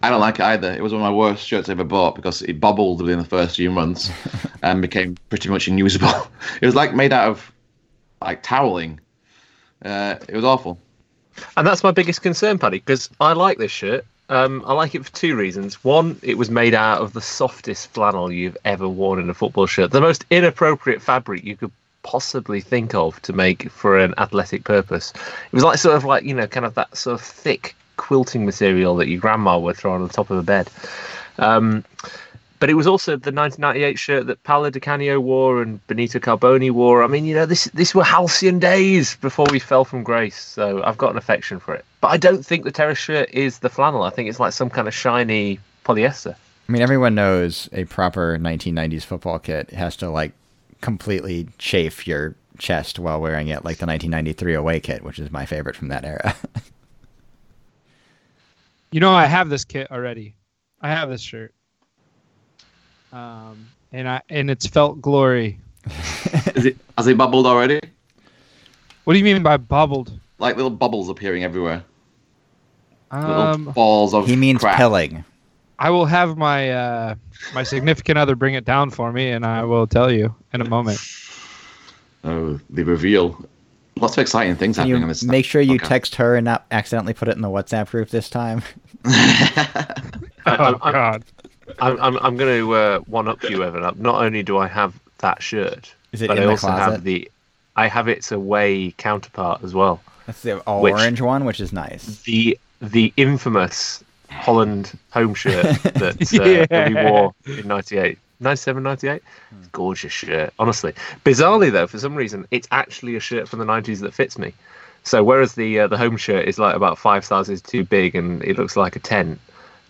I don't like it either. It was one of my worst shirts I ever bought because it bubbled within the first few months and became pretty much unusable. It was like made out of like toweling. Uh, it was awful. And that's my biggest concern, Paddy, because I like this shirt. Um, I like it for two reasons. One, it was made out of the softest flannel you've ever worn in a football shirt, the most inappropriate fabric you could possibly think of to make for an athletic purpose. It was like sort of like you know, kind of that sort of thick quilting material that your grandma would throw on the top of a bed. Um, but it was also the 1998 shirt that Paolo Di Canio wore and Benito Carbone wore. I mean, you know, this this were halcyon days before we fell from grace. So I've got an affection for it. But I don't think the terrace shirt is the flannel. I think it's like some kind of shiny polyester. I mean, everyone knows a proper 1990s football kit has to like completely chafe your chest while wearing it, like the 1993 away kit, which is my favorite from that era. You know, I have this kit already. I have this shirt. Um, and I and it's felt glory. Is it? Has it bubbled already? What do you mean by bubbled? Like little bubbles appearing everywhere. Little Um, balls of he means crap. pilling. I will have my uh, my significant other bring it down for me, and I will tell you in a moment. Oh, the reveal. Lots of exciting things Can happening you on this. make sure you podcast. text her and not accidentally put it in the WhatsApp group this time? Oh I'm, I'm, God! I'm, I'm, I'm going to uh, one up you, Evan. Not only do I have that shirt, Is it but in I the also closet? have the I have its away counterpart as well. That's the all Which- orange one, which is nice. the the infamous Holland home shirt that, uh, that we wore in 98. 97, 98? Gorgeous shirt, honestly. Bizarrely, though, for some reason, it's actually a shirt from the 90s that fits me. So, whereas the uh, the home shirt is like about five sizes too big and it looks like a tent,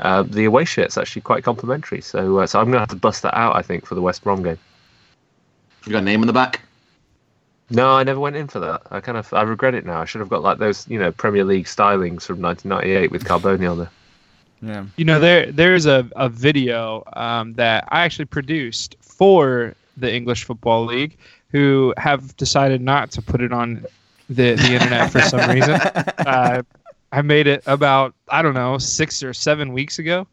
uh, the away shirt's actually quite complimentary. So, uh, so I'm going to have to bust that out, I think, for the West Brom game. You got a name in the back? No, I never went in for that. I kind of I regret it now. I should have got like those, you know, Premier League stylings from 1998 with Carbone on there. Yeah. You know, there there's a, a video um, that I actually produced for the English Football League, who have decided not to put it on the the internet for some reason. Uh, I made it about I don't know six or seven weeks ago,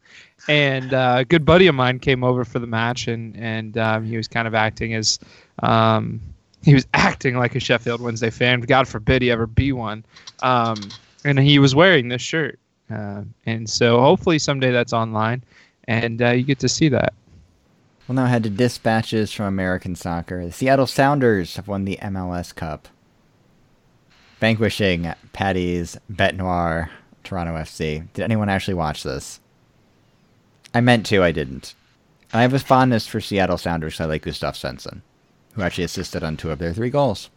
and uh, a good buddy of mine came over for the match, and and um, he was kind of acting as um, he was acting like a Sheffield Wednesday fan. God forbid he ever be one. Um, and he was wearing this shirt, uh, and so hopefully someday that's online, and uh, you get to see that. Well, now head to dispatches from American soccer. The Seattle Sounders have won the MLS Cup, vanquishing Patty's Bet Noir Toronto FC. Did anyone actually watch this? I meant to, I didn't. I have a fondness for Seattle Sounders I like Gustav Svensson, who actually assisted on two of their three goals.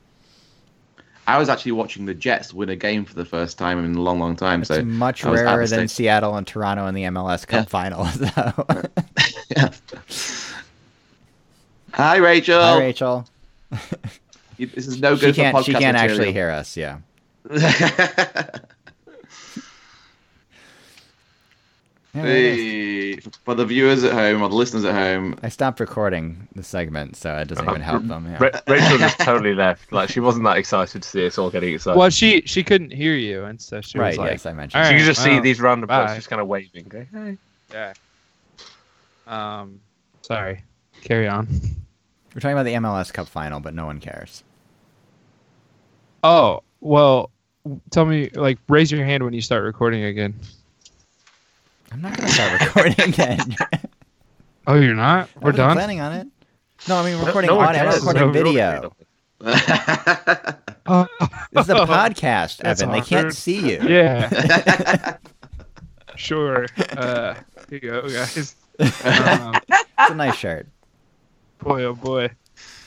I was actually watching the Jets win a game for the first time in a long, long time. It's so much rarer than devastated. Seattle and Toronto in the MLS Cup Yeah. final. So. Yeah. Hi, Rachel. Hi, Rachel. You- This is no She good can't. for She podcast can't actually hear us. Yeah. Yeah, there it is. Hey, for the viewers at home or the listeners at home, I stopped recording the segment, so it doesn't even help them. Yeah. Rachel just totally left. Like she wasn't that excited to see us all getting excited. Well, she she couldn't hear you, and so she right. was like, yes, I mentioned. "All so you right, can just see these random bye." folks just kind of waving. Going, hey. Yeah. Um, sorry. Carry on. We're talking about the MLS Cup final, but no one cares. Oh well, tell me like raise your hand when you start recording again. I'm not gonna start recording again. Oh, you're not? We're wasn't done. Planning on it. No, I mean recording No one audio. I'm cares. recording No, video. This is a podcast, That's Evan. They can't see you. yeah. sure. Uh, here you go, guys. Um, It's a nice shirt. boy, oh boy.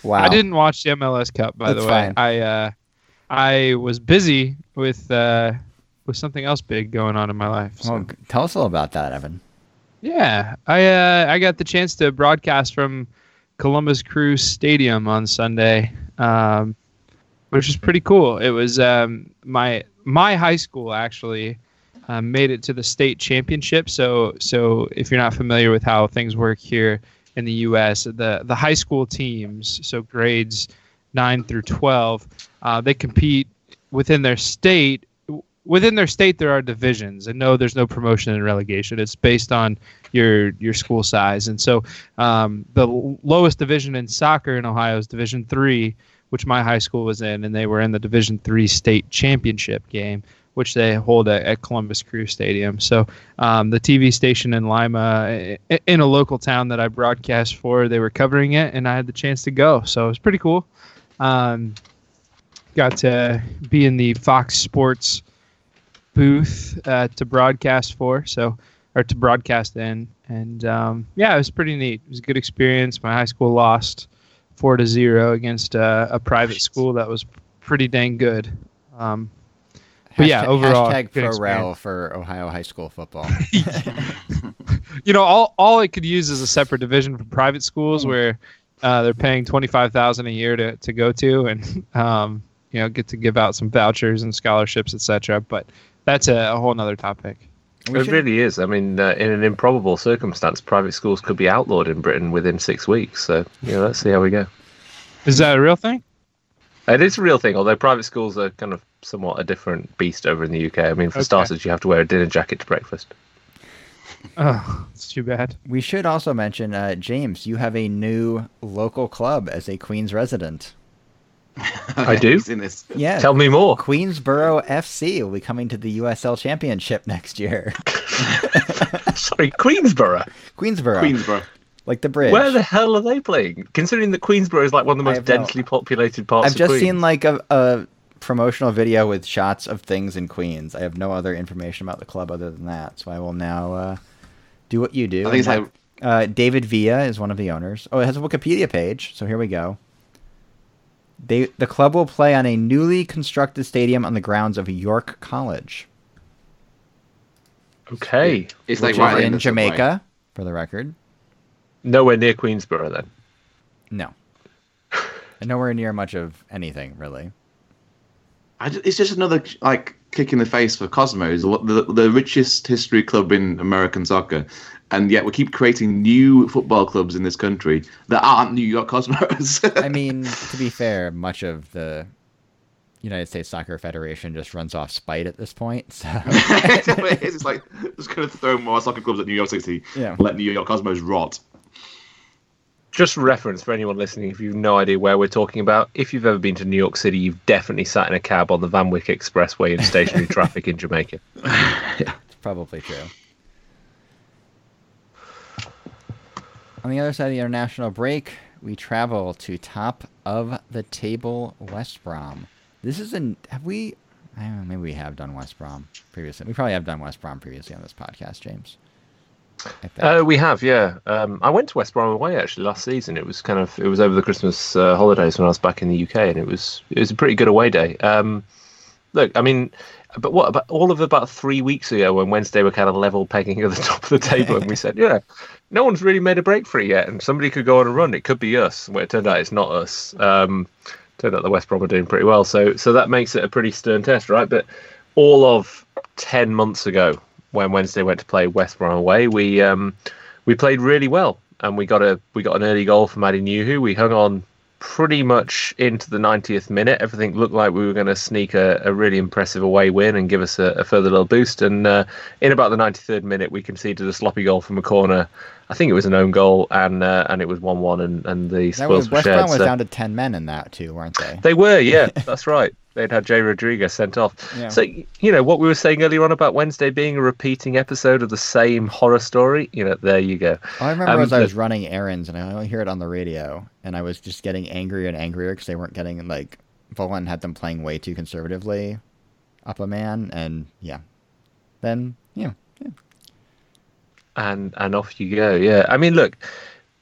Wow. I didn't watch the MLS Cup, by That's the way. fine. I uh, I was busy with uh, with something else big going on in my life. so- Well, tell us all about that, Evan. Yeah, I uh, I got the chance to broadcast from Columbus Crew Stadium on Sunday, um, which was pretty cool. It was um, my my high school actually um, made it to the state championship. So so if you're not familiar with how things work here in the U.S., the the high school teams, so grades nine through twelve, uh, they compete within their state within their state there are divisions and no there's no promotion and relegation it's based on your your school size and so um, the lowest division in soccer in ohio is division three which my high school was in, and they were in the Division three state championship game, which they hold at, at Columbus Crew Stadium. So um, the TV station in Lima, in a local town that I broadcast for, they were covering it, and I had the chance to go. So it was pretty cool. Um, got to be in the Fox Sports booth uh, to broadcast for, so or to broadcast in, and um, yeah, it was pretty neat. It was a good experience. My high school lost four to zero against uh, a private school that was pretty dang good. Um, but yeah, overall, hashtag pro rel for Ohio high school football. you know, all all it could use is a separate division for private schools where uh, they're paying twenty five thousand a year to, to go to, and um, you know, get to give out some vouchers and scholarships, etc. But that's a, a whole nother topic. We it should- really is. I mean, uh, in an improbable circumstance, private schools could be outlawed in Britain within six weeks. So, yeah, let's see how we go. Is that a real thing? It is a real thing, although private schools are kind of somewhat a different beast over in the UK. I mean, for Okay. starters, you have to wear a dinner jacket to breakfast. Oh, it's too bad. We should also mention, uh, James, you have a new local club as a Queens resident. I do? This. Yeah. Tell me more. Queensboro FC will be coming to the USL Championship next year. Sorry, Queensborough. Queensboro, Queensborough. like the bridge. Where the hell are they playing? Considering that Queensborough is like one of the most have no- densely populated parts I've of just Queens. seen like a, a promotional video with shots of things in Queens. I have no other information about the club other than that, so I will now uh, do what you do. I think it's and like Uh, David Villa is one of the owners. Oh, it has a Wikipedia page, so here we go. They the club will play on a newly constructed stadium on the grounds of York College, Okay. it's which like right is in the subway. Jamaica, for the record. Nowhere near Queensborough then. No, and nowhere near much of anything really. I it's just another like kick in the face for Cosmos, the, the, the richest history club in American soccer, and yet we keep creating new football clubs in this country that aren't New York Cosmos. I mean, to be fair, much of the United States Soccer Federation just runs off spite at this point. So it's just like just gonna throw more soccer clubs at New York City. Yeah. Let New York Cosmos rot. Just reference for anyone listening, if you've no idea where we're talking about, if you've ever been to New York City, you've definitely sat in a cab on the Van Wyck Expressway in stationary traffic in Jamaica. it's probably true. On the other side of the international break, we travel to top of the table West Brom. This is an have we? I don't know, maybe we have done West Brom previously. We probably have done West Brom previously on this podcast, James. Uh, we have, yeah. Um, I went to West Brom away actually last season. It was kind of it was over the Christmas uh, holidays when I was back in the UK, and it was it was a pretty good away day. Um, look, I mean, but what about all of about three weeks ago when Wednesday were kind of level pegging at the top of the table, and we said, yeah, no one's really made a break for it yet, and somebody could go on a run. It could be us. Well, it turned out it's not us. Um, turned out the West Brom are doing pretty well, so so that makes it a pretty stern test, right? But all of ten months ago, when Wednesday went to play West Brom away, we um, we played really well, and we got a we got an early goal from Adi Nuhiu. We hung on pretty much into the 90th minute. Everything looked like we were going to sneak a, a really impressive away win and give us a, a further little boost. And uh, in about the 93rd minute, we conceded a sloppy goal from a corner. I think it was an own goal, and uh, and it was one-one, and, and the was were West shared. Brom was so- down to ten men in that too, weren't they? they were, yeah, that's right. They'd had Jay Rodriguez sent off. Yeah. So, you know, what we were saying earlier on about Wednesday being a repeating episode of the same horror story, you know, there you go. I remember Um, was I was running errands and I only hear it on the radio, and I was just getting angrier and angrier because they weren't getting like Volan had them playing way too conservatively up a man, and yeah, then and and off you go. Yeah, I mean, look,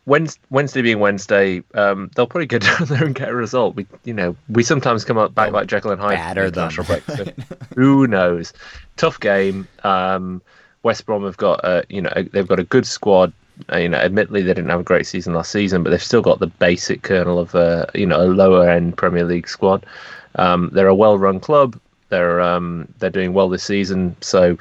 Wednesday, Wednesday being Wednesday, um, they'll probably go down there and get a result. We, you know, we sometimes come up back like Jekyll and Hyde. batter them. break, so who knows? Tough game. Um, West Brom have got, a, you know, they've got a good squad. Uh, you know, admittedly they didn't have a great season last season, but they've still got the basic kernel of a, you know, a lower end Premier League squad. Um, they're a well-run club. They're um, they're doing well this season, so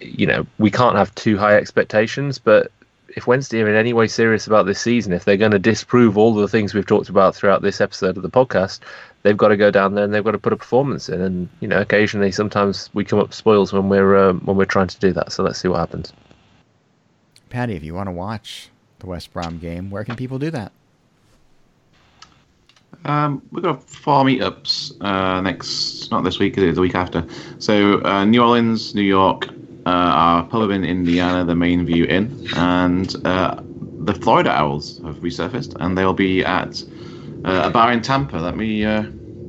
you know we can't have too high expectations. But if Wednesday are in any way serious about this season, if they're going to disprove all the things we've talked about throughout this episode of the podcast, they've got to go down there and they've got to put a performance in. And you know, occasionally, sometimes we come up spoils when we're um, when we're trying to do that. So let's see what happens. Patty, if you want to watch the West Brom game, where can people do that? Um, we've got four meetups uh, next, not this week, it the week after. So uh, New Orleans, New York, uh, our pub in Indiana, the Main View Inn, and uh, the Florida Owls have resurfaced, and they'll be at uh, a bar in Tampa. Let me uh,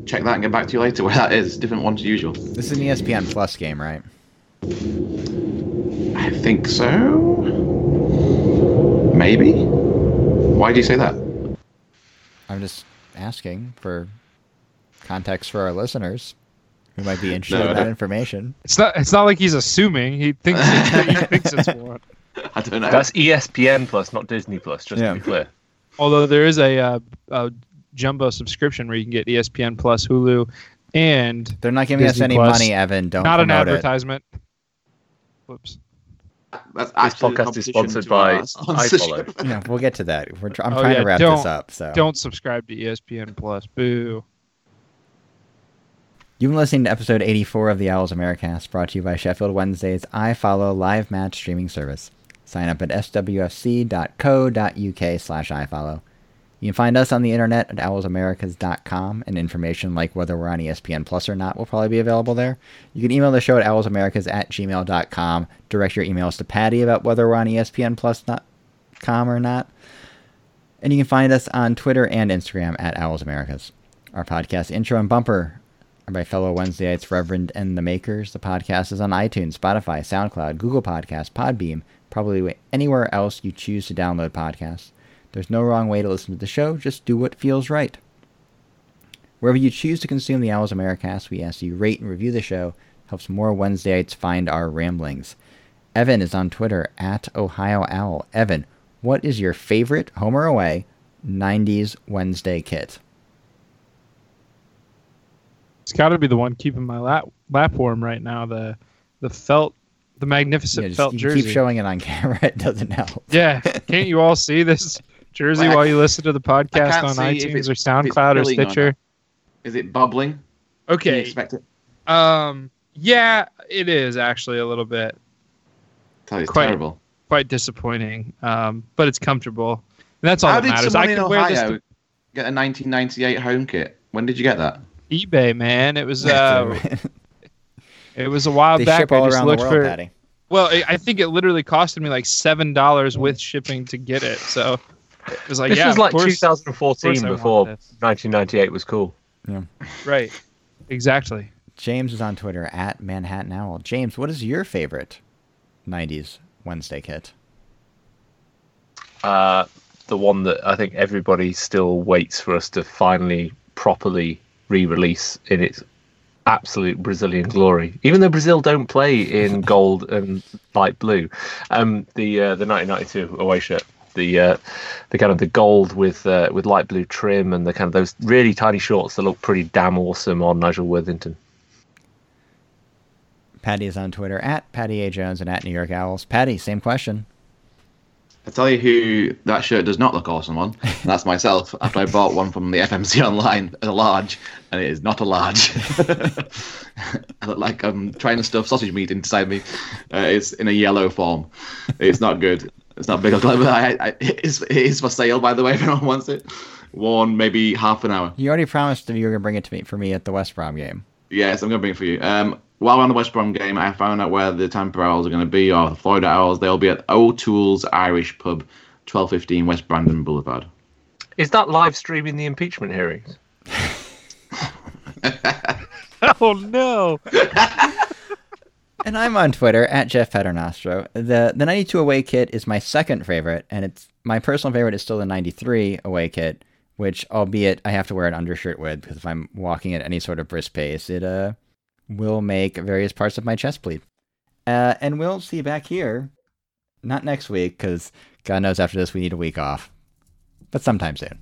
check that and get back to you later where that is. Different one to usual. This is an ESPN Plus game, right? I think so. Maybe. Why do you say that? I'm just asking for context for our listeners who might be interested No, in that information. It's not. It's not like he's assuming. He thinks. he thinks it's one. I don't know. That's ESPN Plus, not Disney Plus. Just Yeah. to be clear. Although there is a, uh, a jumbo subscription where you can get ESPN Plus, Hulu, and They're not giving us any Plus. money, Evan. Don't not an promote it. advertisement. Whoops. That's This actually podcast is sponsored by our sponsorship. iFollow. Yeah, we'll get to that. We're tr- I'm Oh, trying yeah, to wrap don't- this up. So Don't subscribe to ESPN Plus. Boo. You've been listening to episode 84 of the Owls Americast, brought to you by Sheffield Wednesday's iFollow live match streaming service. Sign up at swfc.co.uk slash iFollow. You can find us on the internet at owlsamericas.com, and information like whether we're on ESPN Plus or not will probably be available there. You can email the show at owlsamericas at gmail.com. Direct your emails to Patty about whether we're on ESPN Plus.com or not. And you can find us on Twitter and Instagram at owlsamericas. Our podcast intro and bumper are by fellow Wednesdayites Reverend and the Makers. The podcast is on iTunes, Spotify, SoundCloud, Google Podcasts, Podbean, probably anywhere else you choose to download podcasts. There's no wrong way to listen to the show, just do what feels right. Wherever you choose to consume the Owls Americast, we ask you rate and review the show. Helps more Wednesdayites find our ramblings. Evan is on Twitter at Ohio Owl. Evan, what is your favorite home or away 90s Wednesday kit? It's got to be the one keeping my lap lap warm right now. The the felt, the magnificent Yeah, just- felt you jersey. keep showing it on camera, it doesn't help. Yeah, can't you all see this jersey Like, I- while you listen to the podcast on iTunes it's- or SoundCloud or filling or Stitcher? Is it bubbling? Can you Okay. expect it? Um. Yeah, it is actually a little bit Tell you, it's Quite. terrible. quite disappointing. Um, but it's comfortable. And that's all How that matters. someone I in can wear this to get a 1998 home kit? When did you get that? eBay, man. It was uh, it was a while they back. ship all I just around the world, for. Patty. Well, I- I think it literally costed me like seven dollars with shipping to get it. So it was like, This yeah, was like course- 2014 course I want before 1998 was cool. right? Exactly. James is on Twitter at Manhattan Owl. James, what is your favorite 90s Wednesday kit? Uh, the one that I think everybody still waits for us to finally properly re-release in its absolute Brazilian glory. Even though Brazil don't play in gold and light blue, um, the uh, the 1992 away shirt, the uh, the kind of the gold with uh, with light blue trim and the kind of those really tiny shorts that look pretty damn awesome on Nigel Worthington. Patty is on Twitter at Patty A. Jones and at New York Owls. Patty, same question. I tell you who that shirt does not look awesome on. and That's myself. After I bought one from the FMC online as a large, and it is not a large. I look like I'm trying to stuff sausage meat inside me. Uh, it's in a yellow form. It's not good. It's not big or clever. I, I, it, is, it is for sale, by the way, if anyone wants it. Worn maybe half an hour. You already promised that you were going to bring it to me for me at the West Brom game. Yes, I'm going to bring it for you. Um, while we're on the West Brom game, I found out where the Tampa Owls are going to be, or the Florida Owls. They'll be at O'Toole's Irish Pub, 1215 West Brandon Boulevard. Is that live streaming the impeachment hearings? Oh no! And I'm on Twitter at Jeff Paternostro. The the 92 away kit is my second favorite, and it's my personal favorite is still the 93 away kit, which albeit I have to wear an undershirt with because if I'm walking at any sort of brisk pace, it uh will make various parts of my chest bleed. Uh, and we'll see you back here, not next week because God knows after this we need a week off, but sometime soon.